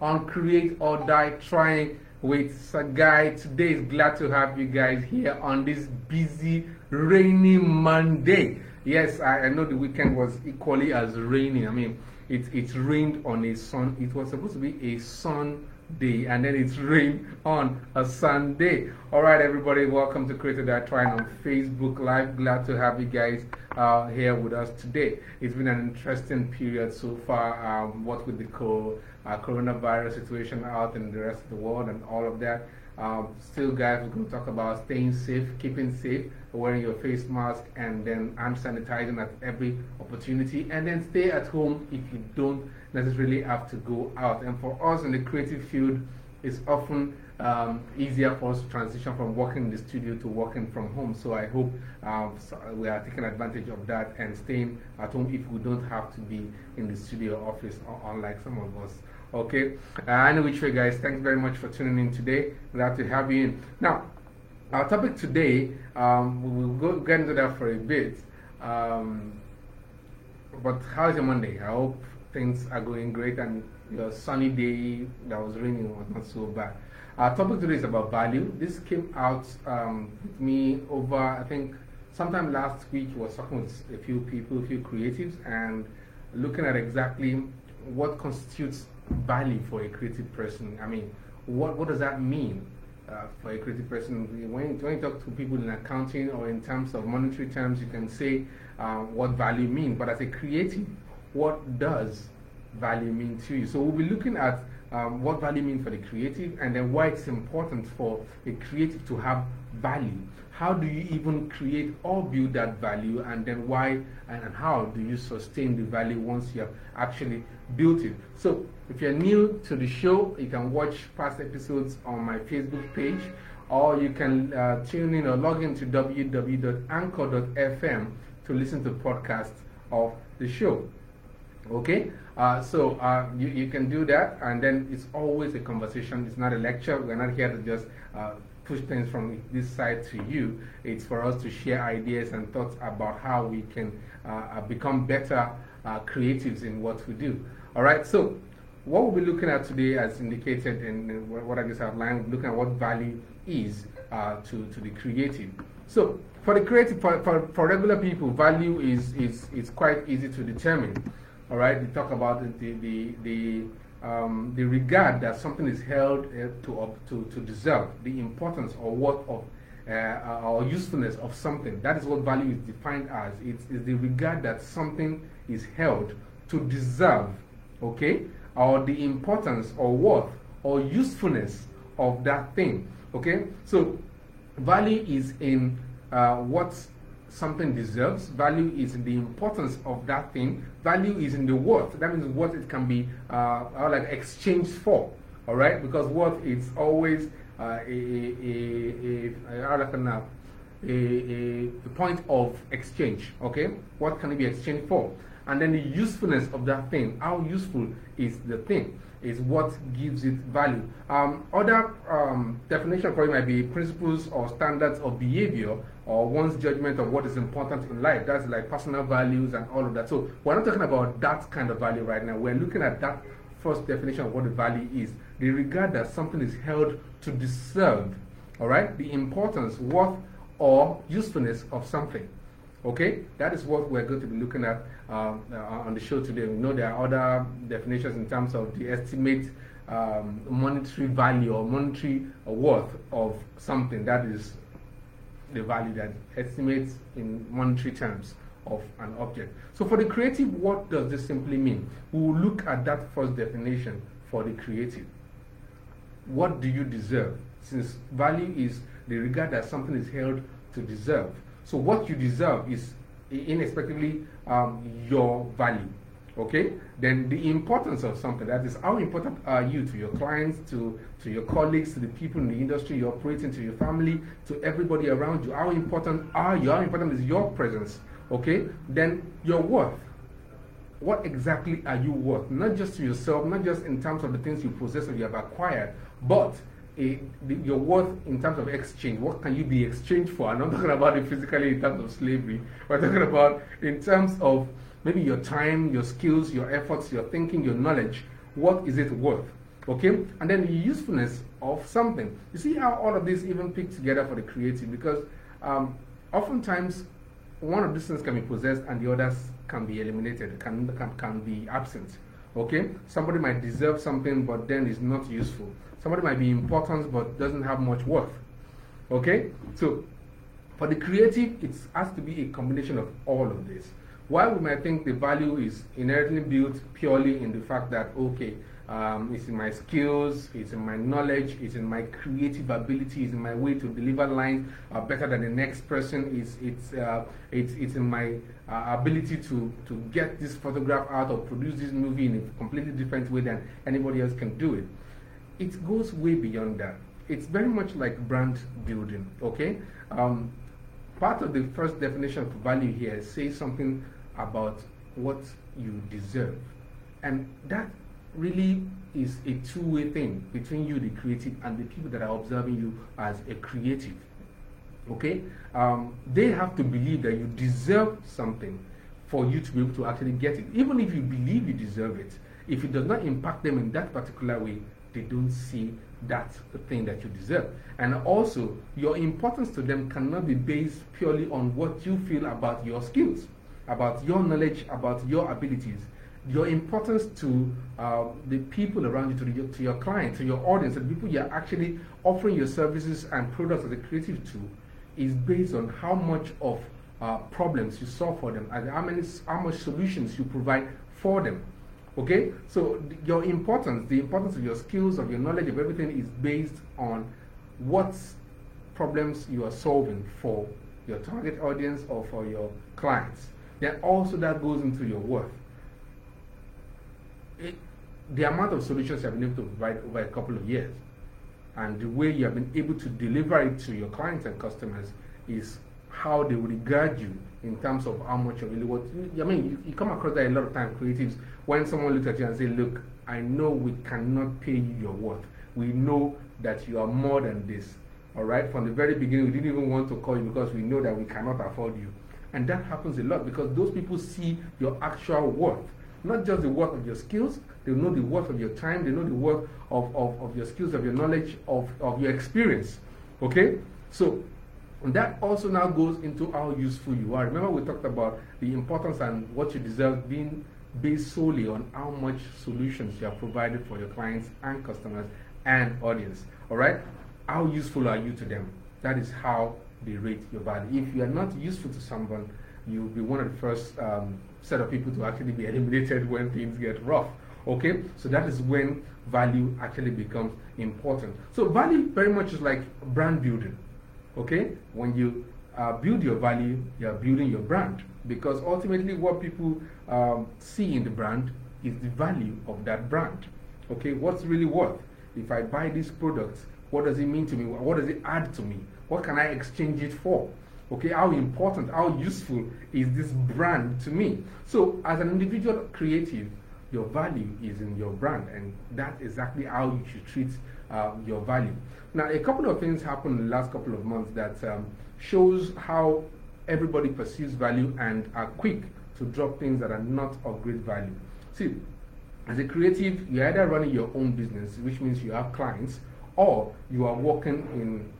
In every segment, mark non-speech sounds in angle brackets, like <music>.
on Create or Die Trying with Sagai. Today is glad to have you guys here on this busy, rainy Monday. Yes, I, I know the weekend was equally as rainy. I mean, it, it rained on a sun. It was supposed to be a sun day and then it's rain on a Sunday. All right, everybody, welcome to Create or Die Trying on Facebook Live. Glad to have you guys uh, here with us today. It's been an interesting period so far, um, what with the co uh, coronavirus situation out in the rest of the world and all of that. Um, still, guys, we're going to talk about staying safe, keeping safe, wearing your face mask, and then hand sanitizing at every opportunity. And then stay at home if you don't necessarily have to go out. And for us in the creative field, it's often um, easier for us to transition from working in the studio to working from home. So I hope um, so we are taking advantage of that and staying at home if we don't have to be in the studio office, unlike some of us. Okay. Uh, know which way, guys, thanks very much for tuning in today. Glad to have you in. Now, our topic today, um, we will go, get into that for a bit. Um, but how's your Monday? I hope things are going great and your sunny day that was raining was not so bad. Our topic today is about value. This came out um, with me over, I think, sometime last week. Was talking with a few people, a few creatives, and looking at exactly what constitutes value for a creative person. I mean, what, what does that mean uh, for a creative person? When, when you talk to people in accounting or in terms of monetary terms, you can say uh, what value means. But as a creative, what does value mean to you? So we'll be looking at um, what value means for the creative and then why it's important for a creative to have value. How do you even create or build that value and then why and how do you sustain the value once you have actually built it? So if you're new to the show, you can watch past episodes on my Facebook page or you can uh, tune in or log into www.anchor.fm to listen to podcasts of the show. Okay? Uh, so uh, you, you can do that, and then it's always a conversation. It's not a lecture. We're not here to just uh, push things from this side to you. It's for us to share ideas and thoughts about how we can uh, uh, become better uh, creatives in what we do. All right, so what we'll be looking at today, as indicated in what I just outlined, looking at what value is to, to the creative. So, for the creative, for, for, for regular people, value is, is, is quite easy to determine. All right, they talk about the, the, the, um, the regard that something is held uh, to, to, to deserve, the importance or worth of uh, or usefulness of something. That is what value is defined as. It's, it's the regard that something is held to deserve, okay, or the importance or worth or usefulness of that thing, okay. So, value is in uh, what something deserves. Value is in the importance of that thing. Value is in the worth. That means what it can be uh, like exchanged for. All right? Because worth is always uh, a, a, a, a, a, a point of exchange. Okay? What can it be exchanged for? And then the usefulness of that thing. How useful is the thing? Is what gives it value. Um, other um, definition for it might be principles or standards of behavior or one's judgment of what is important in life. That's like personal values and all of that. So, we're not talking about that kind of value right now. We're looking at that first definition of what the value is the regard that something is held to deserve, all right? The importance, worth, or usefulness of something. Okay? That is what we're going to be looking at um, uh, on the show today. We know there are other definitions in terms of the estimate um, monetary value or monetary worth of something that is the value that estimates in monetary terms of an object. So, for the creative, what does this simply mean? We will look at that first definition for the creative. What do you deserve? Since value is the regard that something is held to deserve. So, what you deserve is inexplicably um, your value okay, then the importance of something, that is, how important are you to your clients, to, to your colleagues, to the people in the industry you're operating, to your family, to everybody around you, how important are you, how important is your presence, okay, then your worth. What exactly are you worth? Not just to yourself, not just in terms of the things you possess or you have acquired, but your worth in terms of exchange. What can you be exchanged for? I'm not talking about it physically in terms of slavery. We're talking about in terms of maybe your time, your skills, your efforts, your thinking, your knowledge, what is it worth? Okay? And then the usefulness of something. You see how all of this even pick together for the creative because um, oftentimes one of these things can be possessed and the others can be eliminated, can, can, can be absent. Okay? Somebody might deserve something but then is not useful. Somebody might be important but doesn't have much worth. Okay? So, for the creative, it has to be a combination of all of this. Why we might think the value is inherently built purely in the fact that, okay, um, it's in my skills, it's in my knowledge, it's in my creative ability, it's in my way to deliver lines uh, better than the next person, it's, it's, uh, it's, it's in my uh, ability to, to get this photograph out or produce this movie in a completely different way than anybody else can do it. It goes way beyond that. It's very much like brand building, okay? Um, part of the first definition of value here says something about what you deserve. And that really is a two way thing between you, the creative, and the people that are observing you as a creative. Okay? Um, they have to believe that you deserve something for you to be able to actually get it. Even if you believe you deserve it, if it does not impact them in that particular way, they don't see that thing that you deserve. And also, your importance to them cannot be based purely on what you feel about your skills, about your knowledge, about your abilities your importance to uh, the people around you, to, the, to your client, to your audience, the people you're actually offering your services and products as a creative to, is based on how much of uh, problems you solve for them and how, many, how much solutions you provide for them. Okay? So, your importance, the importance of your skills, of your knowledge, of everything is based on what problems you are solving for your target audience or for your clients. Then also that goes into your worth the amount of solutions you have been able to provide over a couple of years and the way you have been able to deliver it to your clients and customers is how they will regard you in terms of how much you're really worth. I mean, you, you come across that a lot of times, creatives, when someone looks at you and say, Look, I know we cannot pay you your worth. We know that you are more than this. All right? From the very beginning, we didn't even want to call you because we know that we cannot afford you. And that happens a lot because those people see your actual worth. Not just the worth of your skills, they know the worth of your time, they know the worth of, of, of your skills, of your knowledge, of, of your experience. Okay? So, that also now goes into how useful you are. Remember, we talked about the importance and what you deserve being based solely on how much solutions you have provided for your clients and customers and audience. All right? How useful are you to them? That is how they rate your value. If you are not useful to someone, you'll be one of the first um, set of people to actually be eliminated when things get rough. Okay, so that is when value actually becomes important. So, value very much is like brand building. Okay, when you uh, build your value, you're building your brand because ultimately, what people um, see in the brand is the value of that brand. Okay, what's really worth? If I buy these products, what does it mean to me? What does it add to me? What can I exchange it for? Okay, how important, how useful is this brand to me? So, as an individual creative, your value is in your brand, and that's exactly how you should treat uh, your value. Now, a couple of things happened in the last couple of months that um, shows how everybody perceives value and are quick to drop things that are not of great value. See, as a creative, you're either running your own business, which means you have clients, or you are working in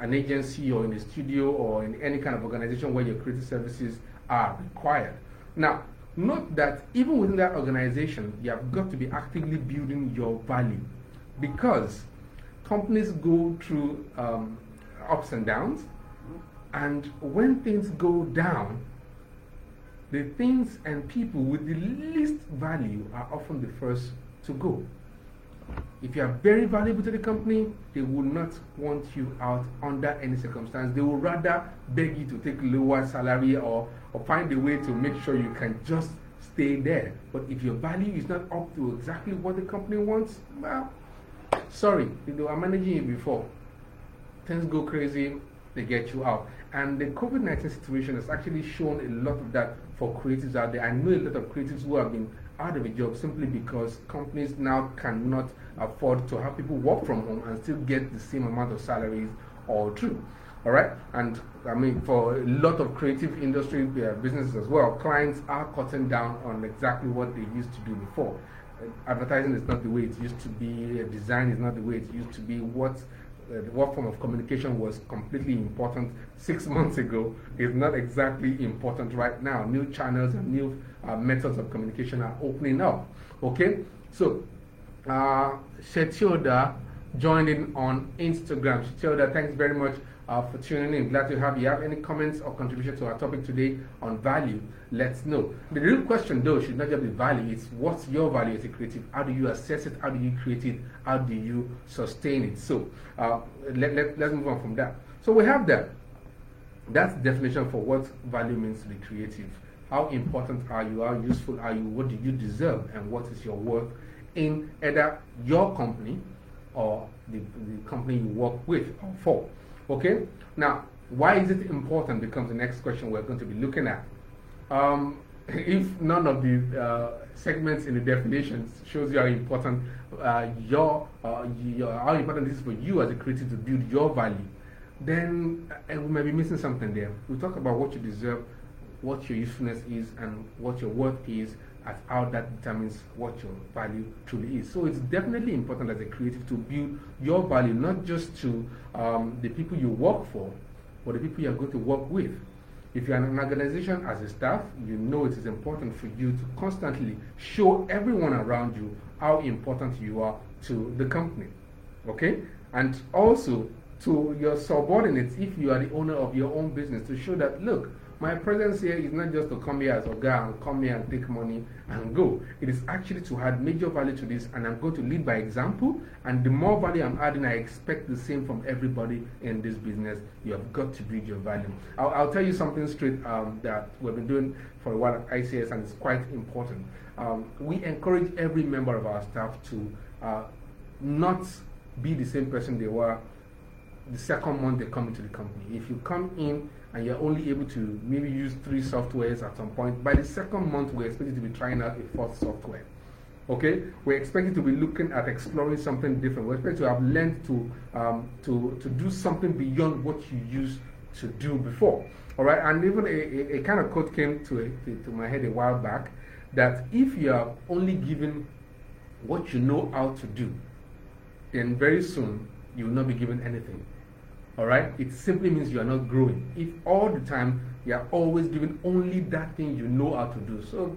an agency or in a studio or in any kind of organization where your creative services are required. Now, note that even within that organization, you have got to be actively building your value because companies go through um, ups and downs, and when things go down, the things and people with the least value are often the first to go. If you are very valuable to the company, they will not want you out under any circumstance. They will rather beg you to take lower salary or, or find a way to make sure you can just stay there. But if your value is not up to exactly what the company wants, well, sorry, they were managing you before. Things go crazy, they get you out. And the COVID 19 situation has actually shown a lot of that for creatives out there. I know a lot of creatives who have been out of a job simply because companies now cannot afford to have people work from home and still get the same amount of salaries all through. All right, and I mean, for a lot of creative industry uh, businesses as well, clients are cutting down on exactly what they used to do before. advertising is not the way it used to be, design is not the way it used to be, what uh, what form of communication was completely important six <laughs> months ago is not exactly important right now. New channels and new uh, methods of communication are opening up. Okay, so uh, Shetilda joined in on Instagram. Shetilda, thanks very much uh, for tuning in. Glad to have you. Have any comments or contribution to our topic today on value? Let's know. The real question, though, should not just be value. It's what's your value as a creative? How do you assess it? How do you create it? How do you sustain it? So uh, let, let, let's move on from that. So we have that. That's definition for what value means to be creative. How important are you? How useful are you? What do you deserve? And what is your worth in either your company or the, the company you work with or for? Okay? Now, why is it important becomes the next question we're going to be looking at. Um, <laughs> if none of the uh, segments in the definitions shows you how important uh, your, uh, your, how important it is for you as a creative to build your value, then uh, we might be missing something there. We talk about what you deserve, what your usefulness is, and what your worth is, as how that determines what your value truly is. So it's definitely important as a creative to build your value, not just to um, the people you work for, but the people you are going to work with. If you're an organization as a staff, you know it is important for you to constantly show everyone around you how important you are to the company. Okay? And also to your subordinates, if you are the owner of your own business, to show that, look, my presence here is not just to come here as a guy and come here and take money and go. It is actually to add major value to this, and I'm going to lead by example. And the more value I'm adding, I expect the same from everybody in this business. You have got to build your value. I'll, I'll tell you something straight um, that we've been doing for a while at ICS, and it's quite important. Um, we encourage every member of our staff to uh, not be the same person they were the second month they come into the company. If you come in and you're only able to maybe use three softwares at some point, by the second month, we expect you to be trying out a fourth software. Okay? We expect you to be looking at exploring something different. We expect you to have learned to, um, to, to do something beyond what you used to do before. All right? And even a, a, a kind of quote came to, a, to my head a while back that if you are only given what you know how to do, then very soon you will not be given anything. All right? It simply means you are not growing. If all the time you are always given only that thing you know how to do, so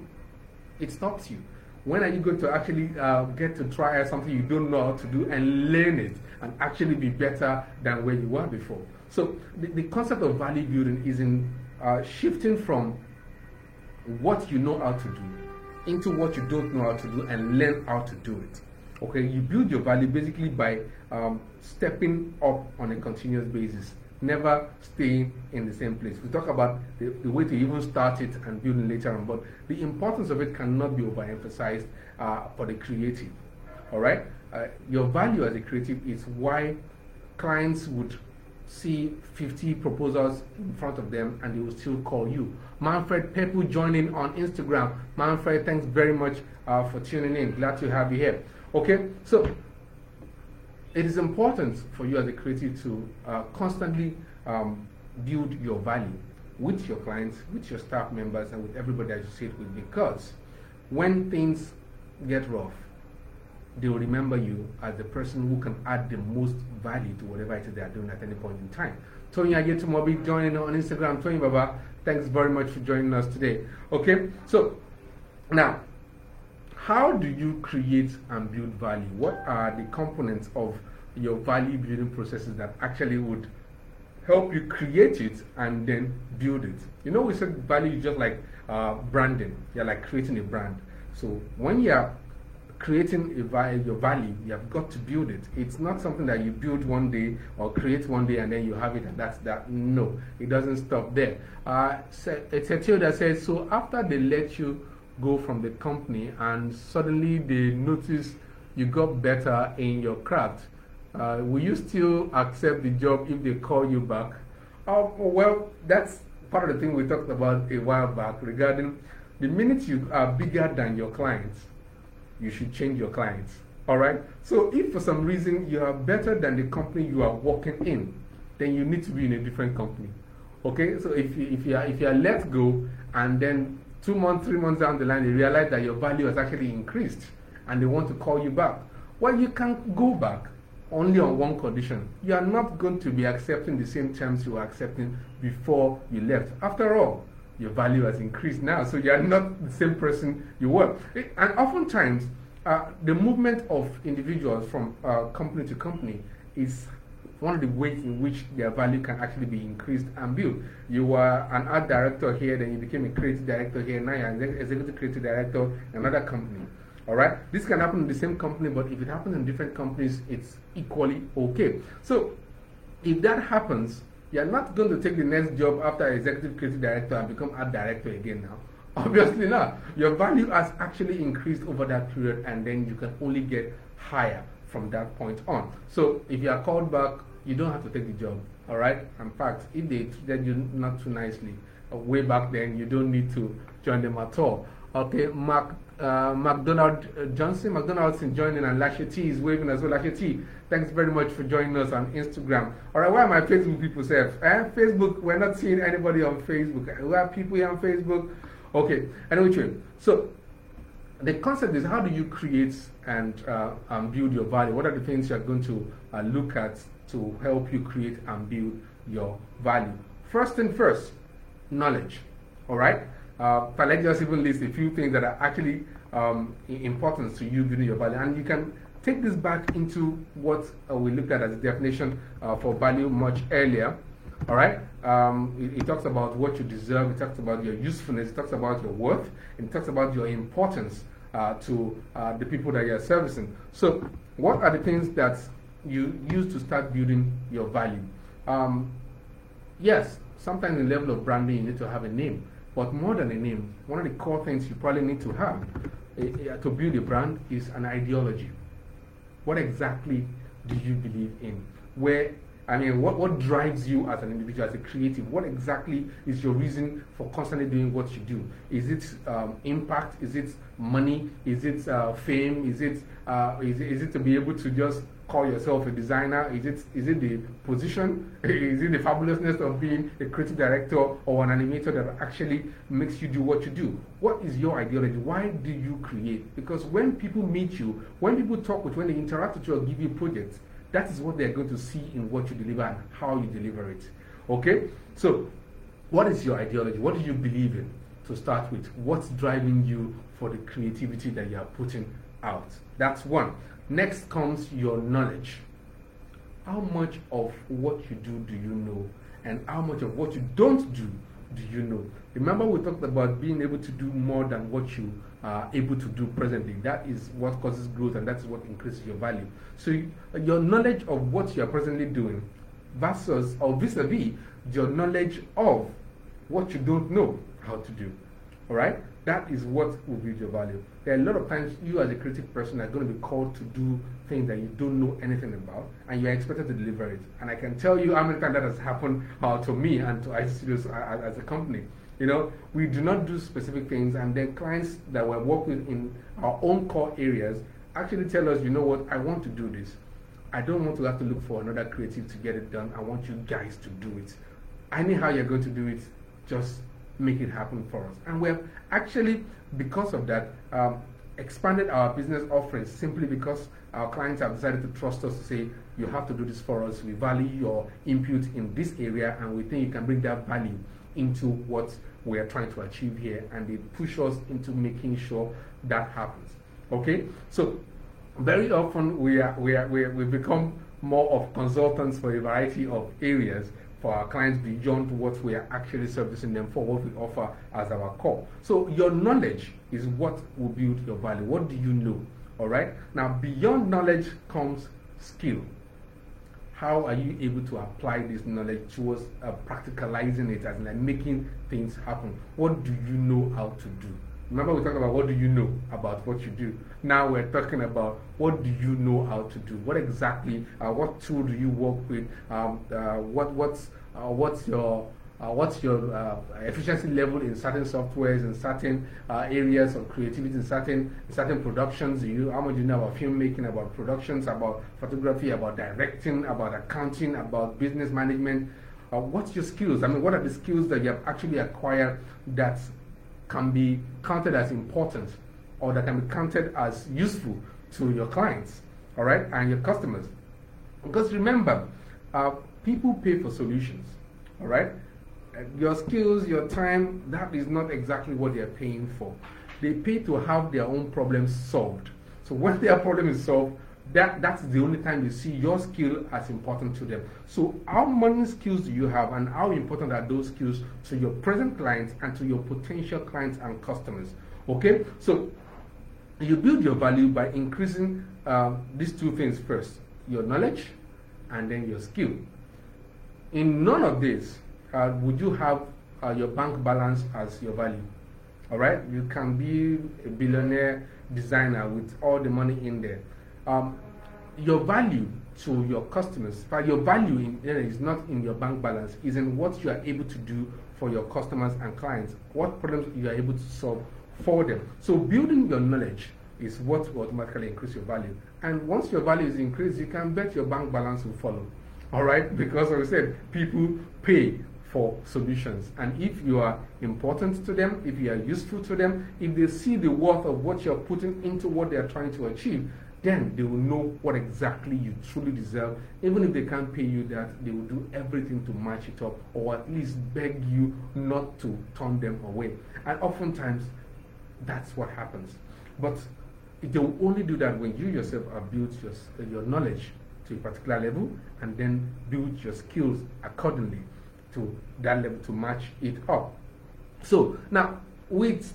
it stops you. When are you going to actually uh, get to try something you don't know how to do and learn it and actually be better than where you were before? So, the, the concept of value building is in uh, shifting from what you know how to do into what you don't know how to do and learn how to do it. Okay, you build your value basically by um, stepping up on a continuous basis, never staying in the same place. We talk about the, the, way to even start it and building later on, but the importance of it cannot be overemphasized uh, for the creative. All right? Uh, your value as a creative is why clients would see 50 proposals in front of them and they will still call you. Manfred Pepu joining on Instagram. Manfred, thanks very much uh, for tuning in. Glad to have you here. Okay? So, it is important for you as a creative to uh, constantly um, build your value with your clients, with your staff members, and with everybody that you sit with because when things get rough, they will remember you as the person who can add the most value to whatever it is they are doing at any point in time. Tony be joining on Instagram. Tony Baba, thanks very much for joining us today. Okay, so now how do you create and build value? What are the components of your value building processes that actually would help you create it and then build it? You know, we said value is just like uh, branding, you're like creating a brand. So when you're creating a value, your value, you have got to build it. It's not something that you build one day or create one day and then you have it and that's that. No, it doesn't stop there. Uh, it's a that says, so after they let you go from the company and suddenly they notice you got better in your craft, uh, will you still accept the job if they call you back? Uh, well, that's part of the thing we talked about a while back regarding the minute you are bigger than your clients, you should change your clients. All right? So, if for some reason you are better than the company you are working in, then you need to be in a different company. Okay? So, if if you, are, if you are let go and then two months, three months down the line, they realize that your value has actually increased and they want to call you back. Well, you can go back only on one condition. You are not going to be accepting the same terms you were accepting before you left. After all, your value has increased now, so you are not the same person you were. And oftentimes, uh, the movement of individuals from uh, company to company is one of the ways in which their value can actually be increased and built. You were an art director here, then you became a creative director here, now you're an executive creative director in another company. All right? This can happen in the same company, but if it happens in different companies, it's equally okay. So, if that happens, you're not going to take the next job after executive creative director and become art director again now. <laughs> Obviously not. Your value has actually increased over that period, and then you can only get higher from that point on. So, if you are called back you don't have to take the job. All right. In fact, if they treated you not too nicely, uh, way back then, you don't need to join them at all. Okay, Mark, uh, McDonald uh, Johnson, McDonaldson joining, and Lashe T is waving as well. Lashe T, thanks very much for joining us on Instagram. All right, why my Facebook people safe? Eh? Facebook, we're not seeing anybody on Facebook. We have people here on Facebook. Okay, anyway, so the concept is how do you create and uh, build your value? What are the things you're going to uh, look at to help you create and build your value. First and first, knowledge. All right? Uh, but let's just even list a few things that are actually um, important to you building your value. And you can take this back into what uh, we looked at as a definition uh, for value much earlier. All right? Um, it, it, talks about what you deserve, it talks about your usefulness, it talks about your worth, it talks about your importance uh, to uh, the people that you're servicing. So, what are the things that you use to start building your value. Um, yes, sometimes the level of branding you need to have a name, but more than a name, one of the core things you probably need to have uh, to build a brand is an ideology. What exactly do you believe in? Where I mean, what, what drives you as an individual, as a creative? What exactly is your reason for constantly doing what you do? Is it um, impact? Is it money? Is it uh, fame? Is it, uh, is, is it to be able to just call yourself a designer? Is it, is it the position? <laughs> is it the fabulousness of being a creative director or an animator that actually makes you do what you do? What is your ideology? Why do you create? Because when people meet you, when people talk with when they interact with you or give you projects, that is what they're going to see in what you deliver and how you deliver it. Okay? So, what is your ideology? What do you believe in to start with? What's driving you for the creativity that you are putting out? That's one. Next comes your knowledge. How much of what you do do you know? And how much of what you don't do do you know? Remember, we talked about being able to do more than what you are able to do presently. That is what causes growth and that's what increases your value. So, your knowledge of what you are presently doing versus or vis a vis your knowledge of what you don't know how to do. All right? That is what will build your value. There are a lot of times you, as a creative person, are going to be called to do things that you don't know anything about, and you're expected to deliver it. And I can tell you how many times that has happened uh, to me and to IT Studios as, as a company. You know, we do not do specific things, and then clients that we work with in our own core areas actually tell us, you know what, I want to do this. I don't want to have to look for another creative to get it done. I want you guys to do it. I know how you're going to do it. Just make it happen for us. And we have actually, because of that, um, expanded our business offerings simply because our clients have decided to trust us to say, you have to do this for us. We value your input in this area and we think you can bring that value into what we are trying to achieve here. And they push us into making sure that happens. Okay? So, very often we, are, we, are, we, we become more of consultants for a variety of areas for our clients beyond what we are actually servicing them for, what we offer as our core. So, your knowledge is what will build your value. What do you know? All right? Now, beyond knowledge comes skill. How are you able to apply this knowledge towards uh, practicalizing it and like making things happen? What do you know how to do? Remember, we talked about what do you know about what you do. Now we're talking about what do you know how to do. What exactly, uh, what tool do you work with? Um, uh, what, what's, uh, what's your, uh, what's your uh, efficiency level in certain softwares, in certain uh, areas of creativity, in certain, in certain productions? You, how much do you know about filmmaking, about productions, about photography, about directing, about accounting, about business management? what's your skills? I mean, what are the skills that you have actually acquired that can be counted as important or that can be counted as useful to your clients, all right, and your customers. Because remember, uh, people pay for solutions, all right? Your skills, your time, that is not exactly what they're paying for. They pay to have their own problems solved. So <laughs> when their problem is solved, that, that's the only time you see your skill as important to them. So, how many skills do you have, and how important are those skills to your present clients and to your potential clients and customers? Okay, so you build your value by increasing uh, these two things first your knowledge and then your skill. In none of this uh, would you have uh, your bank balance as your value. All right, you can be a billionaire designer with all the money in there. Um, your value to your customers, but your value in, is not in your bank balance, is in what you are able to do for your customers and clients, what problems you are able to solve for them. So, building your knowledge is what will automatically increase your value. And once your value is increased, you can bet your bank balance will follow. All right? <laughs> Because, as I said, people pay for solutions. And if you are important to them, if you are useful to them, if they see the worth of what you're putting into what they are trying to achieve, then they will know what exactly you truly deserve. Even if they can't pay you that, they will do everything to match it up or at least beg you not to turn them away. And oftentimes, that's what happens. But they will only do that when you yourself have built your, uh, your knowledge to a particular level and then build your skills accordingly to that level to match it up. So, now, with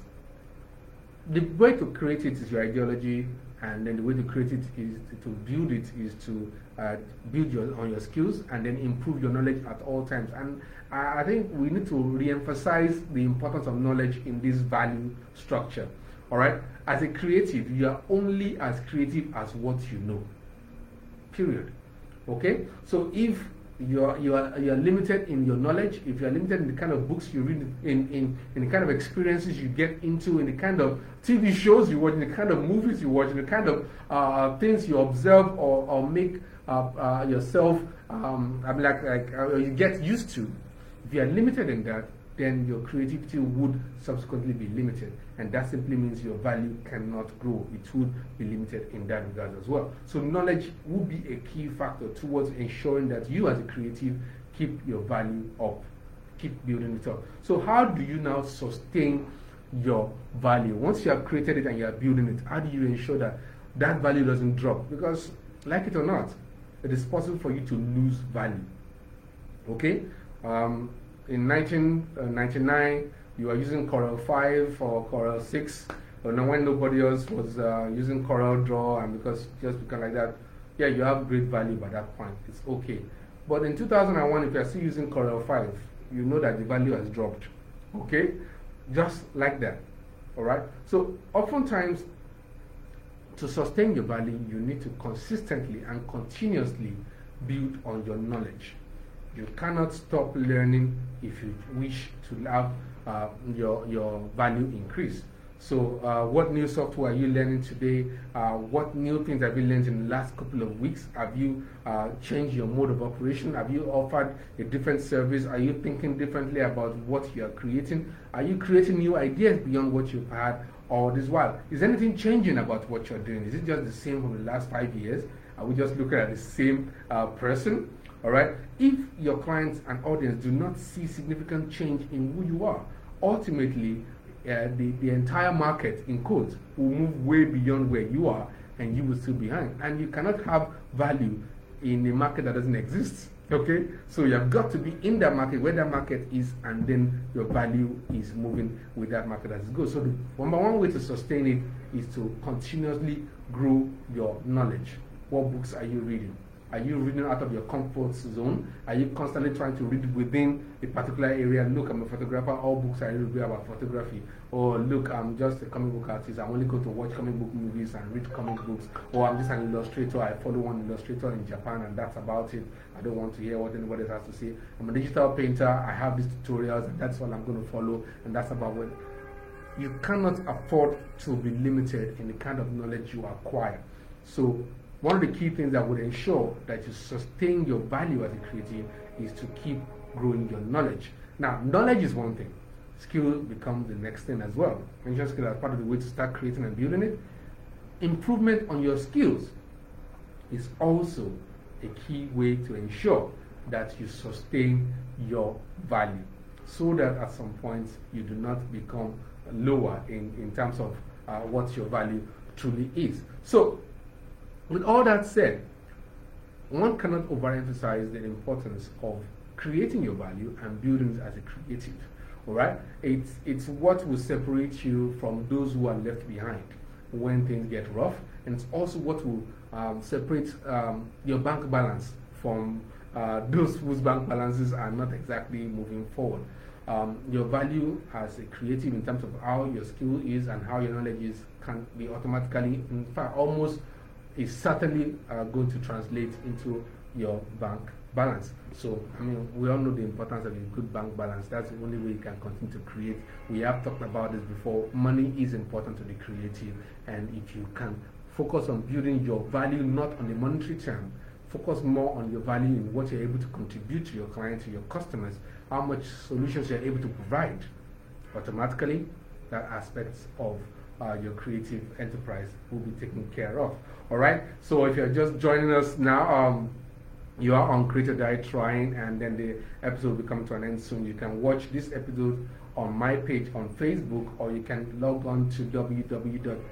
the way to create it is your ideology, and then the way to create it is to build it is to uh, build your, on your skills and then improve your knowledge at all times. And I, I think we need to re emphasize the importance of knowledge in this value structure. All right? As a creative, you are only as creative as what you know. Period. Okay? So if you are, you, are, you are limited in your knowledge, if you are limited in the kind of books you read, in, in, in the kind of experiences you get into, in the kind of TV shows you watch, in the kind of movies you watch, in the kind of uh, things you observe or, or make uh, uh, yourself, um, I mean, like, like uh, you get used to, if you are limited in that, then your creativity would subsequently be limited. And that simply means your value cannot grow. It would be limited in that regard as well. So, knowledge would be a key factor towards ensuring that you, as a creative, keep your value up, keep building it up. So, how do you now sustain your value? Once you have created it and you are building it, how do you ensure that that value doesn't drop? Because, like it or not, it is possible for you to lose value. Okay? Um, in 1999, you were using Corel 5 or Corel 6, but now when nobody else was uh, using Corel Draw, and because just because like that, yeah, you have great value by that point. It's okay. But in 2001, if you're still using Corel 5, you know that the value has dropped. Okay? Just like that. Alright? So, oftentimes, to sustain your value, you need to consistently and continuously build on your knowledge. You cannot stop learning if you wish to have uh, your, your value increase. So, uh, what new software are you learning today? Uh, what new things have you learned in the last couple of weeks? Have you uh, changed your mode of operation? Have you offered a different service? Are you thinking differently about what you are creating? Are you creating new ideas beyond what you've had all this while? Is anything changing about what you're doing? Is it just the same from the last five years? Are we just looking at the same uh, person? All right? If your clients and audience do not see significant change in who you are, ultimately, uh, the, the entire market, in quotes, will move way beyond where you are and you will still be behind. And you cannot have value in a market that doesn't exist. Okay? So you have got to be in that market where that market is, and then your value is moving with that market as it goes. So, the number one way to sustain it is to continuously grow your knowledge. What books are you reading? Are you reading out of your comfort zone? Are you constantly trying to read within a particular area? Look, I'm a photographer, all books I read about photography. Or look, I'm just a comic book artist, I only go to watch comic book movies and read comic books. Or I'm just an illustrator, I follow one illustrator in Japan and that's about it. I don't want to hear what anybody has to say. I'm a digital painter, I have these tutorials and that's all I'm going to follow, and that's about it. You cannot afford to be limited in the kind of knowledge you acquire. So one of the key things that would ensure that you sustain your value as a creative is to keep growing your knowledge. Now, knowledge is one thing, skill becomes the next thing as well. Mention skill as part of the way to start creating and building it. Improvement on your skills is also a key way to ensure that you sustain your value so that at some point you do not become lower in, in terms of uh, what your value truly is. So, with all that said, one cannot overemphasize the importance of creating your value and building as a creative. All right? It's, it's what will separate you from those who are left behind when things get rough, and it's also what will um, separate um, your bank balance from uh, <laughs> those whose bank balances are not exactly moving forward. Um, your value as a creative in terms of how your skill is and how your knowledge is can be automatically, in fact, almost is certainly uh, going to translate into your bank balance. So, I mean, we all know the importance of a good bank balance. That's the only way you can continue to create. We have talked about this before. Money is important to the creative, and if you can focus on building your value not on the monetary term, focus more on your value in what you're able to contribute to your clients, to your customers, how much solutions you're able to provide, automatically that aspect of uh, your creative enterprise will be taken care of. All right. So if you're just joining us now, um, you are on Create or Die trying, and then the episode will come to an end soon. You can watch this episode on my page on Facebook, or you can log on to www.anchor.fm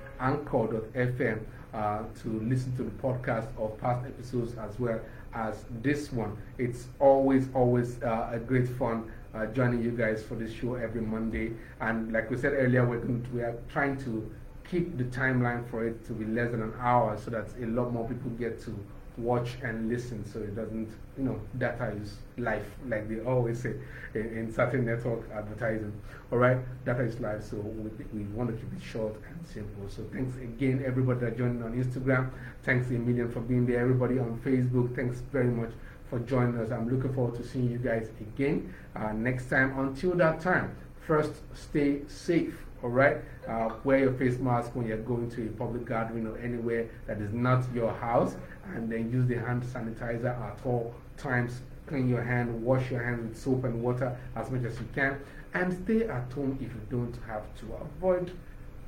uh, to listen to the podcast of past episodes as well as this one. It's always, always uh, a great fun uh, joining you guys for this show every Monday. And like we said earlier, we're to, we are trying to keep the timeline for it to be less than an hour so that a lot more people get to watch and listen so it doesn't, you know, data is life, like they always say in, in certain network advertising. All right, data is life, so we, we want to keep it short and simple. So thanks again, everybody that joined on Instagram. Thanks a million for being there. Everybody on Facebook, thanks very much for joining us. I'm looking forward to seeing you guys again uh, next time. Until that time, first stay safe all right? Uh, wear your face mask when you're going to a public gathering or anywhere that is not your house, and then use the hand sanitizer at all times. Clean your hand, wash your hands with soap and water as much as you can, and stay at home if you don't have to. Avoid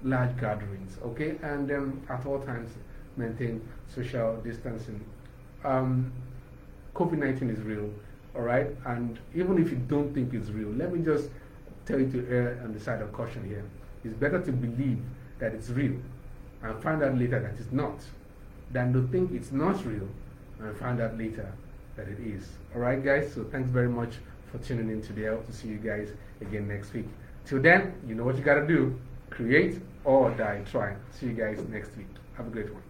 large gatherings, okay? And then at all times, maintain social distancing. Um, COVID 19 is real, all right? And even if you don't think it's real, let me just tell you to err on the side of caution here. It's better to believe that it's real and find out later that it's not than to think it's not real and find out later that it is. Alright, guys? So, thanks very much for tuning in today. I hope to see you guys again next week. Till then, you know what you gotta do create or die trying. See you guys next week. Have a great one.